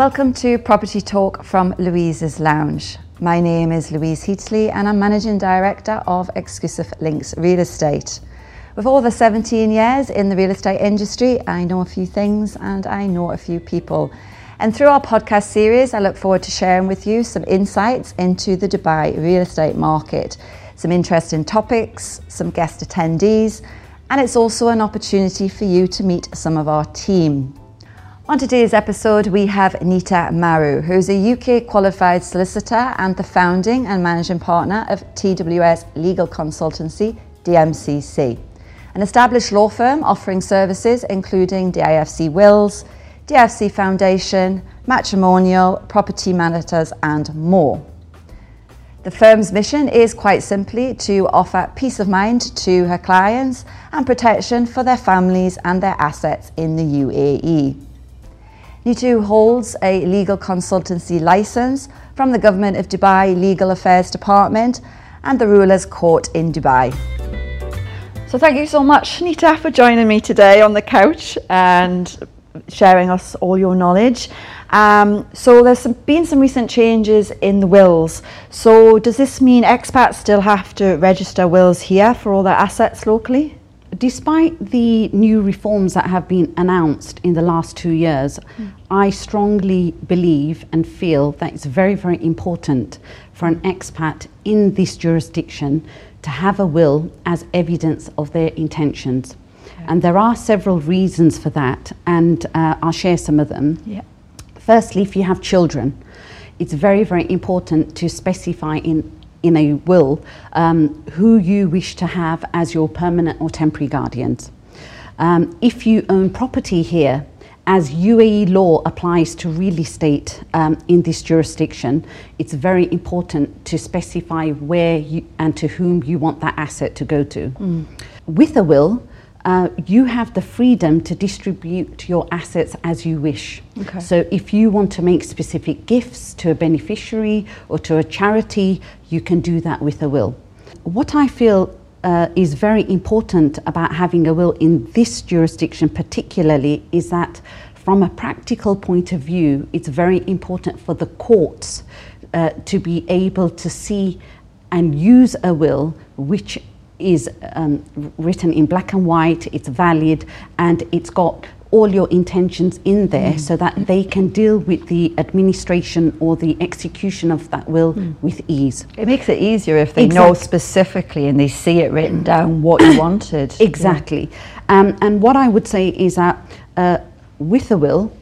Welcome to Property Talk from Louise's Lounge. My name is Louise Heatley and I'm Managing Director of Exclusive Links Real Estate. With over 17 years in the real estate industry, I know a few things and I know a few people. And through our podcast series, I look forward to sharing with you some insights into the Dubai real estate market, some interesting topics, some guest attendees, and it's also an opportunity for you to meet some of our team. On today's episode, we have Nita Maru, who's a UK qualified solicitor and the founding and managing partner of TWS Legal Consultancy, DMCC, an established law firm offering services including DIFC Wills, DIFC Foundation, matrimonial, property matters, and more. The firm's mission is quite simply to offer peace of mind to her clients and protection for their families and their assets in the UAE. Nita holds a legal consultancy license from the Government of Dubai Legal Affairs Department and the Ruler's Court in Dubai. So thank you so much, Nita, for joining me today on the couch and sharing us all your knowledge. Um, so there's some, been some recent changes in the wills. So does this mean expats still have to register wills here for all their assets locally? Despite the new reforms that have been announced in the last two years, mm. I strongly believe and feel that it's very, very important for an expat in this jurisdiction to have a will as evidence of their intentions. Okay. And there are several reasons for that, and uh, I'll share some of them. Yeah. Firstly, if you have children, it's very, very important to specify in in a will um, who you wish to have as your permanent or temporary guardians. Um, if you own property here, as UAE law applies to real estate um, in this jurisdiction, it's very important to specify where you, and to whom you want that asset to go to. Mm. With a will, uh, you have the freedom to distribute your assets as you wish. Okay. So, if you want to make specific gifts to a beneficiary or to a charity, you can do that with a will. What I feel uh, is very important about having a will in this jurisdiction, particularly, is that from a practical point of view, it's very important for the courts uh, to be able to see and use a will which is um, written in black and white, it's valid, and it's got all your intentions in there mm. so that they can deal with the administration or the execution of that will mm. with ease. It makes it easier if they exactly. know specifically and they see it written down what you wanted. Exactly. Yeah. Um, and what I would say is that uh, with a will,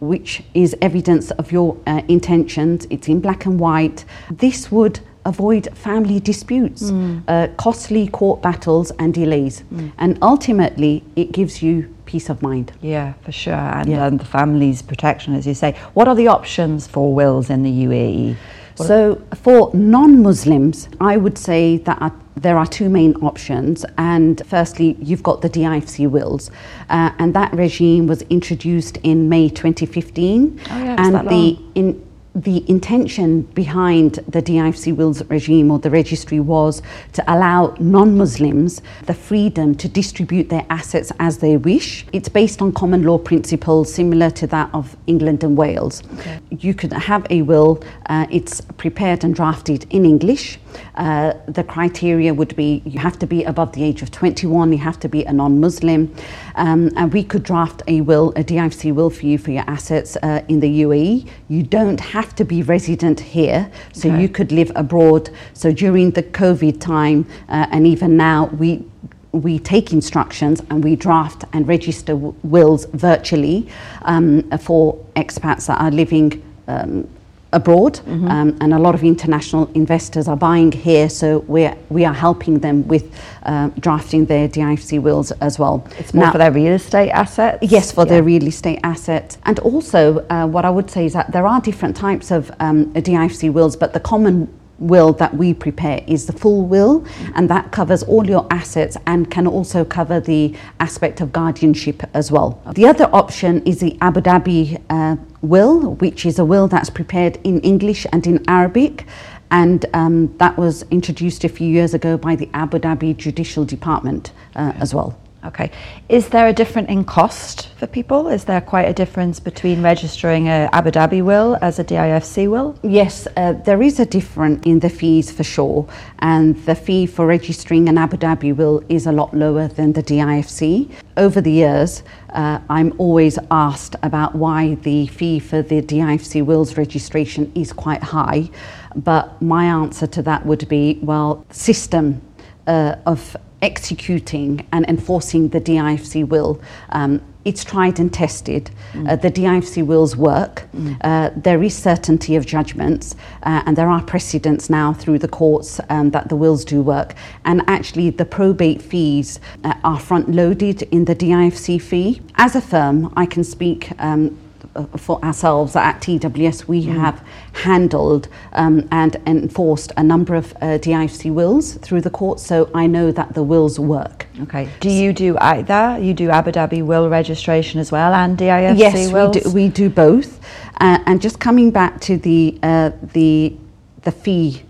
which is evidence of your uh, intentions, it's in black and white, this would avoid family disputes, mm. uh, costly court battles, and delays. Mm. And ultimately, it gives you peace of mind. Yeah, for sure. And, yeah. the family's protection, as you say. What are the options for wills in the UAE? What so, for non Muslims, I would say that are, there are two main options. And firstly, you've got the DIFC wills, uh, and that regime was introduced in May 2015. Oh, yeah, and the in, the intention behind the DIFC wills regime or the registry was to allow non-Muslims the freedom to distribute their assets as they wish. It's based on common law principles similar to that of England and Wales. Okay. You could have a will, uh, it's prepared and drafted in English. Uh, the criteria would be you have to be above the age of 21, you have to be a non-Muslim, um, and we could draft a will, a DIFC will for you for your assets uh, in the UAE. You don't have to be resident here, so okay. you could live abroad. So during the COVID time, uh, and even now, we we take instructions and we draft and register wills virtually um, for expats that are living um, abroad, mm-hmm. um, and a lot of international investors are buying here. So we we are helping them with uh, drafting their DIFC wills as well. It's more now, for their real estate assets. Yes, for yeah. their real estate assets. And also, uh, what I would say is that there are different types of um, DIFC wills, but the common will that we prepare is the full will, and that covers all your assets and can also cover the aspect of guardianship as well. The other option is the Abu Dhabi uh, will, which is a will that's prepared in English and in Arabic. And um, that was introduced a few years ago by the Abu Dhabi Judicial Department uh, as well. Okay. Is there a difference in cost for people? Is there quite a difference between registering a Abu Dhabi will as a DIFC will? Yes, uh, there is a difference in the fees for sure, and the fee for registering an Abu Dhabi will is a lot lower than the DIFC. Over the years, uh, I'm always asked about why the fee for the DIFC wills registration is quite high, but my answer to that would be well, system uh, of executing and enforcing the DIFC will. Um, it's tried and tested. Mm. Uh, the DIFC wills work. Mm. Uh, there is certainty of judgments, uh, and there are precedents now through the courts um, that the wills do work. And actually, the probate fees uh, are front loaded in the DIFC fee. As a firm, I can speak. Um, uh, for ourselves at TWS, we mm. have handled um, and enforced a number of uh, DIFC wills through the court, so I know that the wills work. Okay. Do you do either? You do Abu Dhabi will registration as well and DIFC yes, wills? Yes, we do, we do both. Uh, and just coming back to the uh, the the fee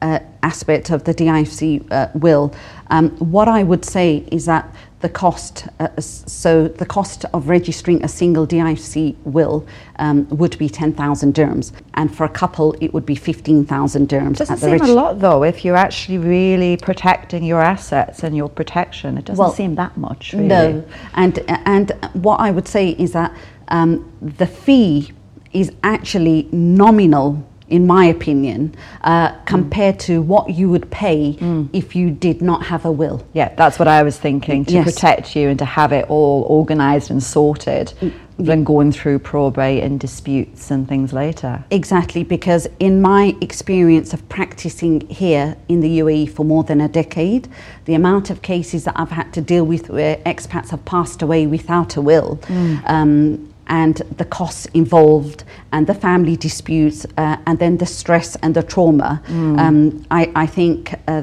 uh, aspect of the DIFC uh, will, um, what I would say is that the cost, uh, so the cost of registering a single DIFC will um, would be 10,000 dirhams, and for a couple it would be 15,000 dirhams. Doesn't seem a lot though if you're actually really protecting your assets and your protection. It doesn't well, seem that much. Really. No, and and what I would say is that um, the fee is actually nominal in my opinion, uh, compared mm. to what you would pay mm. if you did not have a will. Yeah, that's what I was thinking to yes. protect you and to have it all organised and sorted. Mm. Than going through probate and disputes and things later. Exactly, because in my experience of practicing here in the UAE for more than a decade, the amount of cases that I've had to deal with where expats have passed away without a will mm. um, and the costs involved and the family disputes uh, and then the stress and the trauma. Mm. Um, I, I, think uh,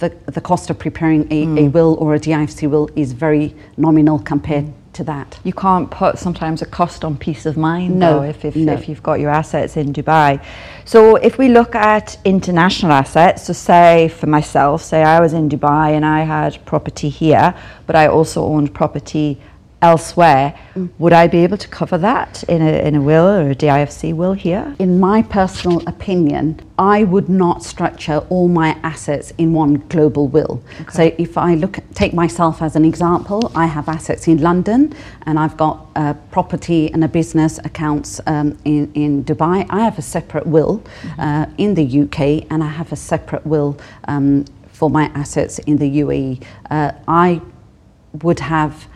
the, the cost of preparing a, mm. a, will or a DIFC will is very nominal compared to that. You can't put sometimes a cost on peace of mind no, though, if, if, no. if you've got your assets in Dubai. So if we look at international assets, so say for myself, say I was in Dubai and I had property here, but I also owned property elsewhere, mm. would I be able to cover that in a, in a will or a DIFC will here? In my personal opinion, I would not structure all my assets in one global will. Okay. So if I look take myself as an example, I have assets in London and I've got a property and a business accounts um, in, in Dubai. I have a separate will mm-hmm. uh, in the UK and I have a separate will um, for my assets in the UAE. Uh, I would have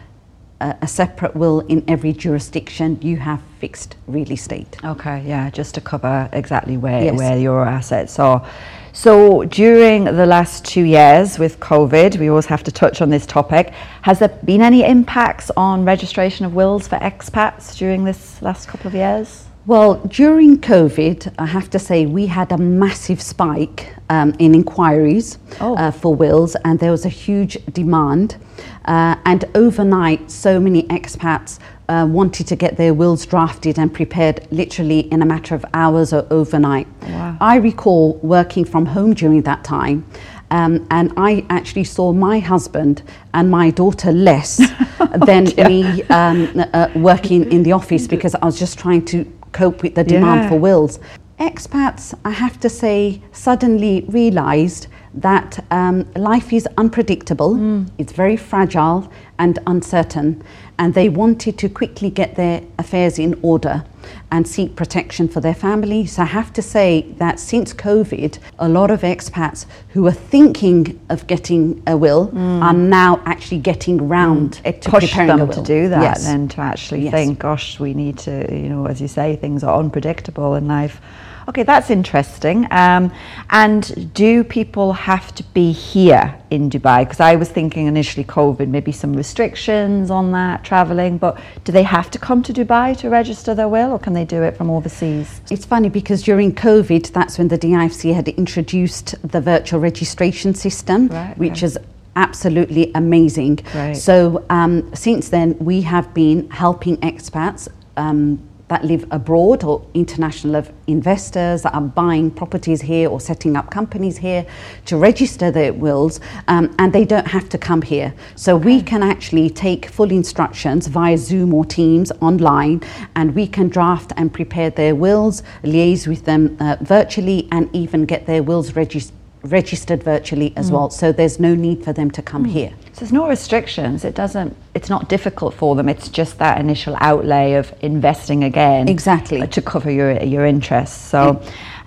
a, a, separate will in every jurisdiction, you have fixed real estate. Okay, yeah, just to cover exactly where, yes. where your assets are. So during the last two years with COVID, we always have to touch on this topic. Has there been any impacts on registration of wills for expats during this last couple of years? Well, during COVID, I have to say we had a massive spike um, in inquiries oh. uh, for wills, and there was a huge demand. Uh, and overnight, so many expats uh, wanted to get their wills drafted and prepared literally in a matter of hours or overnight. Wow. I recall working from home during that time. Um, and I actually saw my husband and my daughter less than oh me um, uh, working in the office because I was just trying to cope with the demand yeah. for wills. Expats, I have to say, suddenly realised that um, life is unpredictable, mm. it's very fragile and uncertain, and they wanted to quickly get their affairs in order and seek protection for their family. So I have to say that since COVID, a lot of expats who were thinking of getting a will mm. are now actually getting round mm. it to pushed them to do that yes. and to actually yes. think, gosh, we need to, you know, as you say, things are unpredictable in life. Okay, that's interesting. Um, and do people have to be here in Dubai? Because I was thinking initially COVID, maybe some restrictions on that traveling, but do they have to come to Dubai to register their will or can they do it from overseas? It's funny because during COVID, that's when the DIFC had introduced the virtual registration system, right, which okay. is absolutely amazing. Right. So um, since then, we have been helping expats. Um, that live abroad or international investors that are buying properties here or setting up companies here to register their wills um, and they don't have to come here. So okay. we can actually take full instructions via Zoom or Teams online and we can draft and prepare their wills, liaise with them uh, virtually and even get their wills registered registered virtually as mm. well so there's no need for them to come mm. here so there's no restrictions it doesn't it's not difficult for them it's just that initial outlay of investing again exactly to cover your your interests so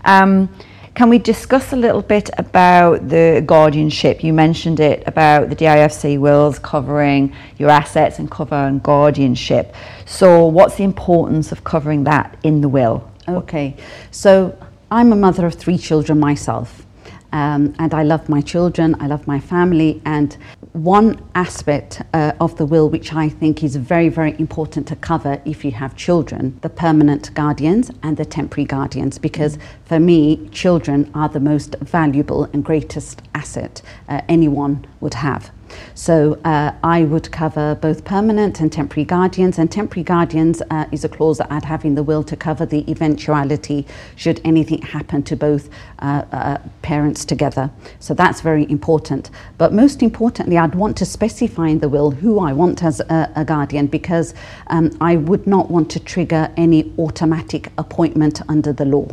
um, can we discuss a little bit about the guardianship? You mentioned it about the DIFC wills covering your assets and cover and guardianship. So, what's the importance of covering that in the will? Okay, so I'm a mother of three children myself. Um, and I love my children, I love my family, and one aspect uh, of the will which I think is very, very important to cover if you have children the permanent guardians and the temporary guardians, because for me, children are the most valuable and greatest asset uh, anyone would have. So uh, I would cover both permanent and temporary guardians, and temporary guardians uh, is a clause that I'd have in the will to cover the eventuality should anything happen to both uh, uh, parents together. So that's very important. But most importantly, I'd want to specify in the will who I want as a, a guardian because um, I would not want to trigger any automatic appointment under the law.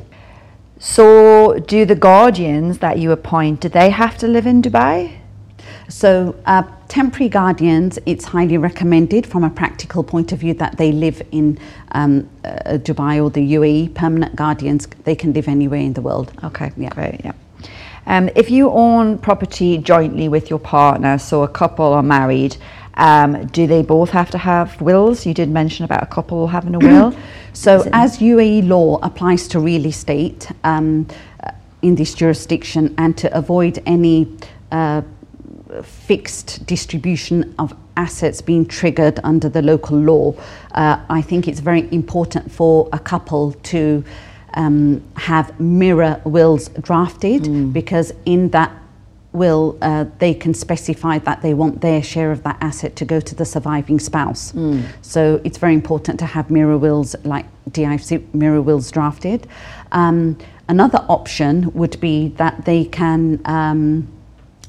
So, do the guardians that you appoint, do they have to live in Dubai? So, uh, temporary guardians, it's highly recommended from a practical point of view that they live in um, uh, Dubai or the UAE. Permanent guardians, they can live anywhere in the world. Okay, yeah. great, yeah. Um, if you own property jointly with your partner, so a couple are married, um, do they both have to have wills? You did mention about a couple having a will. so, as UAE law applies to real estate um, uh, in this jurisdiction, and to avoid any uh, fixed distribution of assets being triggered under the local law, uh, I think it's very important for a couple to um, have mirror wills drafted mm. because in that will uh, they can specify that they want their share of that asset to go to the surviving spouse. Mm. So it's very important to have mirror wills like DIFC mirror wills drafted. Um, another option would be that they can um,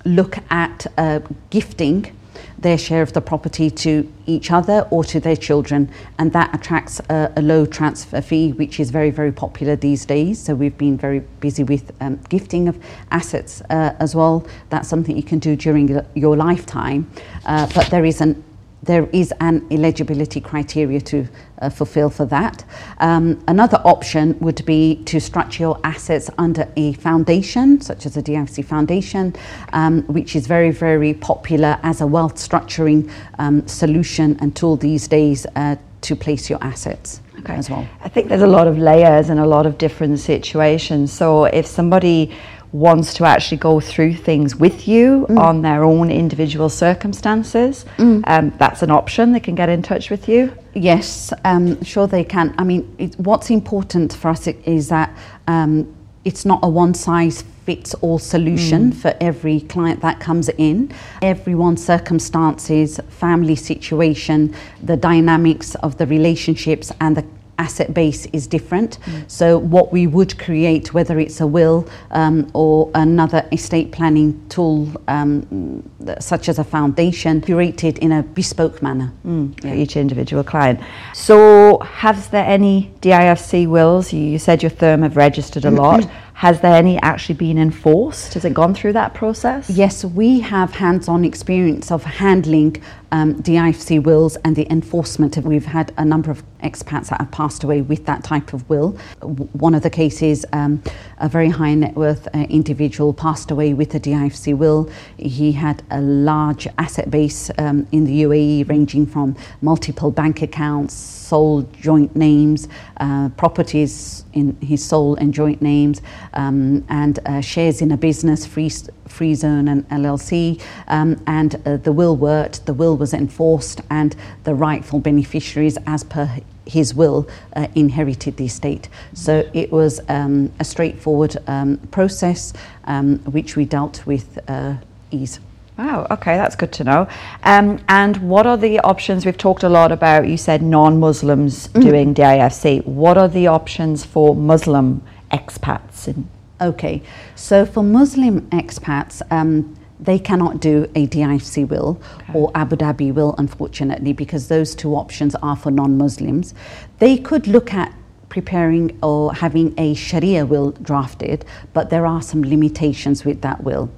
look at uh, gifting their share of the property to each other or to their children, and that attracts a, a, low transfer fee, which is very, very popular these days. So we've been very busy with um, gifting of assets uh, as well. That's something you can do during your lifetime, uh, but there is an there is an eligibility criteria to uh, fulfill for that. Um, another option would be to structure your assets under a foundation, such as a DIFC foundation, um, which is very, very popular as a wealth structuring um, solution and tool these days uh, to place your assets. Okay. As well. I think there's a lot of layers and a lot of different situations. So if somebody wants to actually go through things with you mm. on their own individual circumstances, mm. um, that's an option. They can get in touch with you. Yes, um, sure they can. I mean, it, what's important for us is that um, it's not a one size fits all solution mm. for every client that comes in. Everyone's circumstances, family situation, the dynamics of the relationships, and the asset base is different. Mm. So, what we would create, whether it's a will um, or another estate planning tool, um, such as a foundation, curated in a bespoke manner mm, yeah. for each individual client. So, has there any DIFC wills? You, you said your firm have registered a lot. Has there any actually been enforced? Has it gone through that process? Yes, we have hands on experience of handling um, DIFC wills and the enforcement. We've had a number of expats that have passed away with that type of will. One of the cases, um, a very high net worth uh, individual passed away with a DIFC will. He had a large asset base um, in the UAE, ranging from multiple bank accounts, sole joint names, uh, properties in his sole and joint names, um, and uh, shares in a business, free, free zone and LLC, um, and uh, the will worked, the will was enforced, and the rightful beneficiaries, as per his will, uh, inherited the estate. So it was um, a straightforward um, process um, which we dealt with uh, ease. Wow, okay, that's good to know. Um, and what are the options? We've talked a lot about, you said non Muslims mm. doing DIFC. What are the options for Muslim expats? Okay, so for Muslim expats, um, they cannot do a DIFC will okay. or Abu Dhabi will, unfortunately, because those two options are for non Muslims. They could look at preparing or having a Sharia will drafted, but there are some limitations with that will.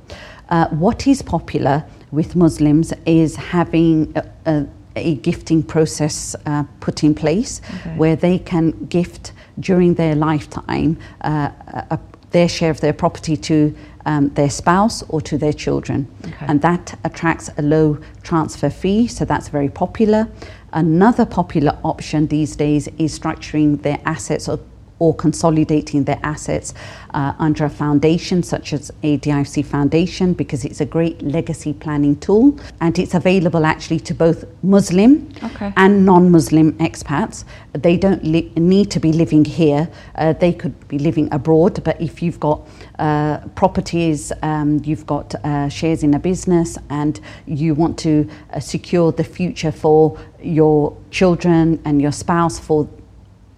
Uh, what is popular with Muslims is having a, a, a gifting process uh, put in place okay. where they can gift during their lifetime uh, a, their share of their property to um, their spouse or to their children. Okay. And that attracts a low transfer fee, so that's very popular. Another popular option these days is structuring their assets or or consolidating their assets uh, under a foundation such as a DIFC Foundation because it's a great legacy planning tool and it's available actually to both Muslim okay. and non-Muslim expats. They don't li- need to be living here. Uh, they could be living abroad, but if you've got uh, properties, um, you've got uh, shares in a business and you want to uh, secure the future for your children and your spouse for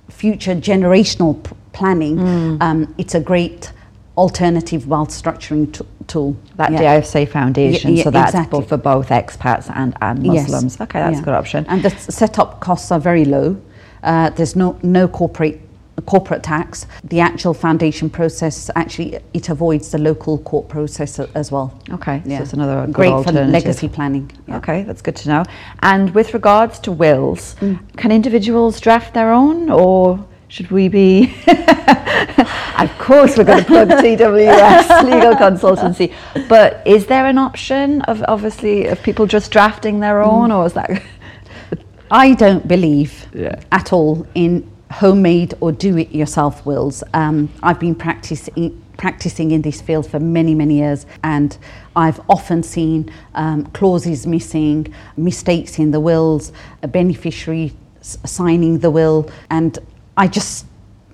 future generational p- planning, mm. um, it's a great alternative wealth structuring t- tool. That yeah. DIFC Foundation, yeah, yeah, so that's exactly. for both expats and, and Muslims. Yes. Okay, that's a good option. And the setup costs are very low. Uh, there's no, no corporate corporate tax. The actual foundation process actually it avoids the local court process as well. Okay, yeah. so it's another great for legacy planning. Yeah. Okay, that's good to know. And with regards to wills, mm. can individuals draft their own, or should we be? of course, we're going to plug TWS legal consultancy, but is there an option of obviously of people just drafting their own, mm. or is that? I don't believe yeah. at all in homemade or do-it-yourself wills. Um, I've been practicing practicing in this field for many, many years, and I've often seen um, clauses missing, mistakes in the wills, a beneficiary signing the will, and I just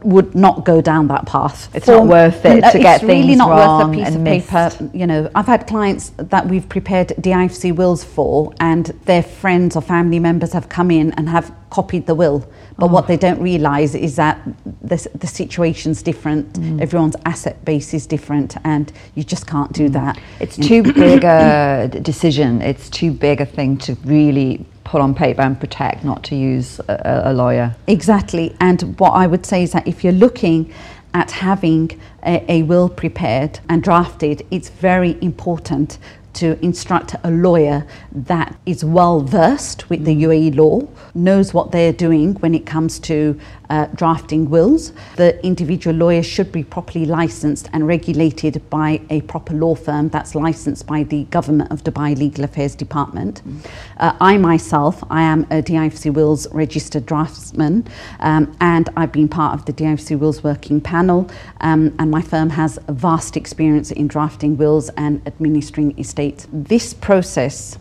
would not go down that path. It's For, not worth it to get really things not wrong worth a piece of missed. paper. You know, I've had clients that we've prepared DIFC wills for, and their friends or family members have come in and have copied the will. But oh. what they don't realise is that the, the situation's different. Mm. Everyone's asset base is different, and you just can't do mm. that. It's too big a decision. It's too big a thing to really put on paper and protect, not to use a, a lawyer. Exactly. And what I would say is that if you're looking at having a, a, will prepared and drafted, it's very important to instruct a lawyer that is well versed with the mm. UAE law, knows what they're doing when it comes to uh, drafting wills. The individual lawyer should be properly licensed and regulated by a proper law firm that's licensed by the Government of Dubai Legal Affairs Department. Mm. Uh, I myself, I am a DIFC Wills registered draftsman um, and I've been part of the DIFC Wills working panel um, and my firm has vast experience in drafting wills and administering estates. This process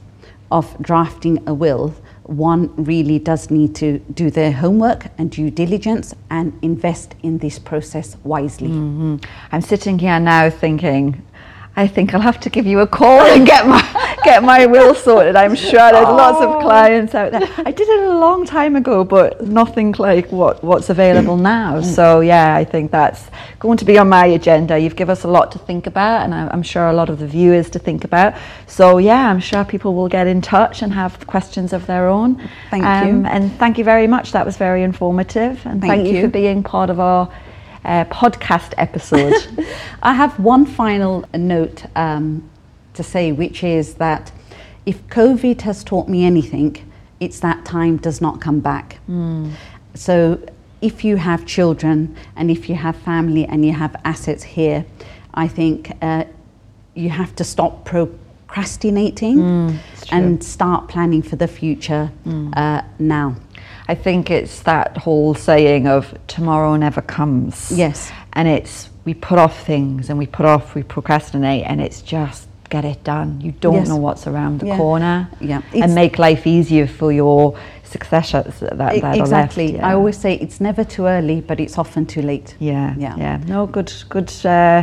of drafting a will one really does need to do their homework and due diligence and invest in this process wisely. Mm-hmm. I'm sitting here now thinking, I think I'll have to give you a call and get my get my will sorted. I'm sure there's oh. lots of oh. clients out there. I did it a long time ago, but nothing like what what's available now. Mm. So yeah, I think that's going to be on my agenda. You've given us a lot to think about, and I'm sure a lot of the viewers to think about. So yeah, I'm sure people will get in touch and have questions of their own. Thank um, you, and thank you very much. That was very informative, and thank, thank you. you for being part of our uh, podcast episode. I have one final note um, to say, which is that if COVID has taught me anything, it's that time does not come back. Mm. So if you have children and if you have family and you have assets here, I think uh, you have to stop procrastinating mm, and start planning for the future mm. uh, now. I think it's that whole saying of tomorrow never comes. Yes. And it's we put off things and we put off, we procrastinate, and it's just get it done. You don't yes. know what's around the yeah. corner. Yeah. It's and make life easier for your successors that, that exactly. left, I always say it's never too early, but it's often too late. Yeah, Yeah. yeah, No, good, good, uh,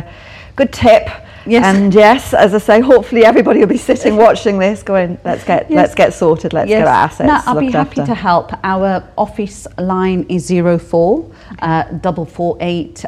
good tip. Yes. And yes, as I say, hopefully everybody will be sitting watching this, going, "Let's get, Yes. let's get sorted. Let's get our assets No, I'll be happy after." to help. Our office line is 04 uh, double four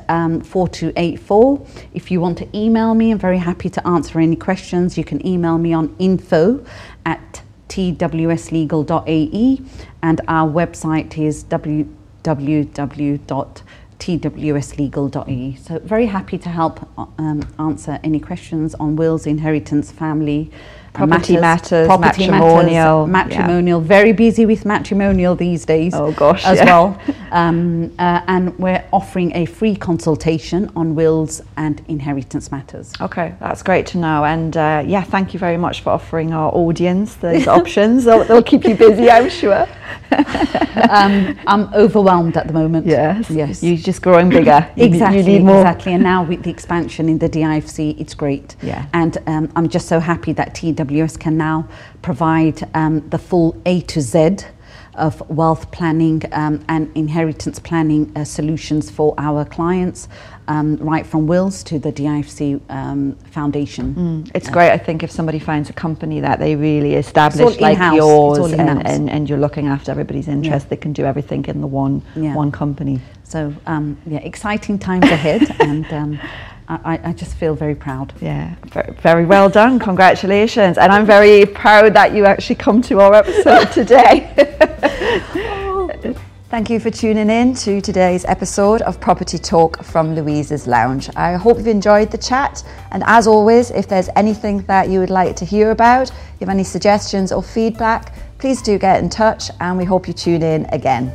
um, four two eight four. If you want to email me, I'm very happy to answer any questions. You can email me on info at twslegal.ae and our website is www.twslegal.ae. So very happy to help um, answer any questions on wills, inheritance, family. Property matters, property matrimonial, matters, yeah. matrimonial. Very busy with matrimonial these days. Oh, gosh, as yeah. well. Um, uh, and we're offering a free consultation on wills and inheritance matters. Okay, that's great to know. And uh, yeah, thank you very much for offering our audience those options. They'll, they'll keep you busy, I'm sure. um, I'm overwhelmed at the moment. Yes. Yes. You're just growing bigger. Exactly, You need more. exactly. And now with the expansion in the DIFC, it's great. Yeah. And um, I'm just so happy that TWS can now provide um, the full A to Z of wealth planning um, and inheritance planning uh, solutions for our clients, um, right from wills to the DIFC um, foundation. Mm, It's great, I think, if somebody finds a company that they really establish like. Yours and, and, and you're looking after everybody's interest, they can do everything in the one Yeah. one company. So um, yeah, exciting times ahead, and um, I, I just feel very proud. Yeah, very, very well done. Congratulations. And I'm very proud that you actually come to our episode today. Oh. Thank you for tuning in to today's episode of Property Talk from Louise's Lounge. I hope you've enjoyed the chat. And as always, if there's anything that you would like to hear about, you have any suggestions or feedback, please do get in touch and we hope you tune in again.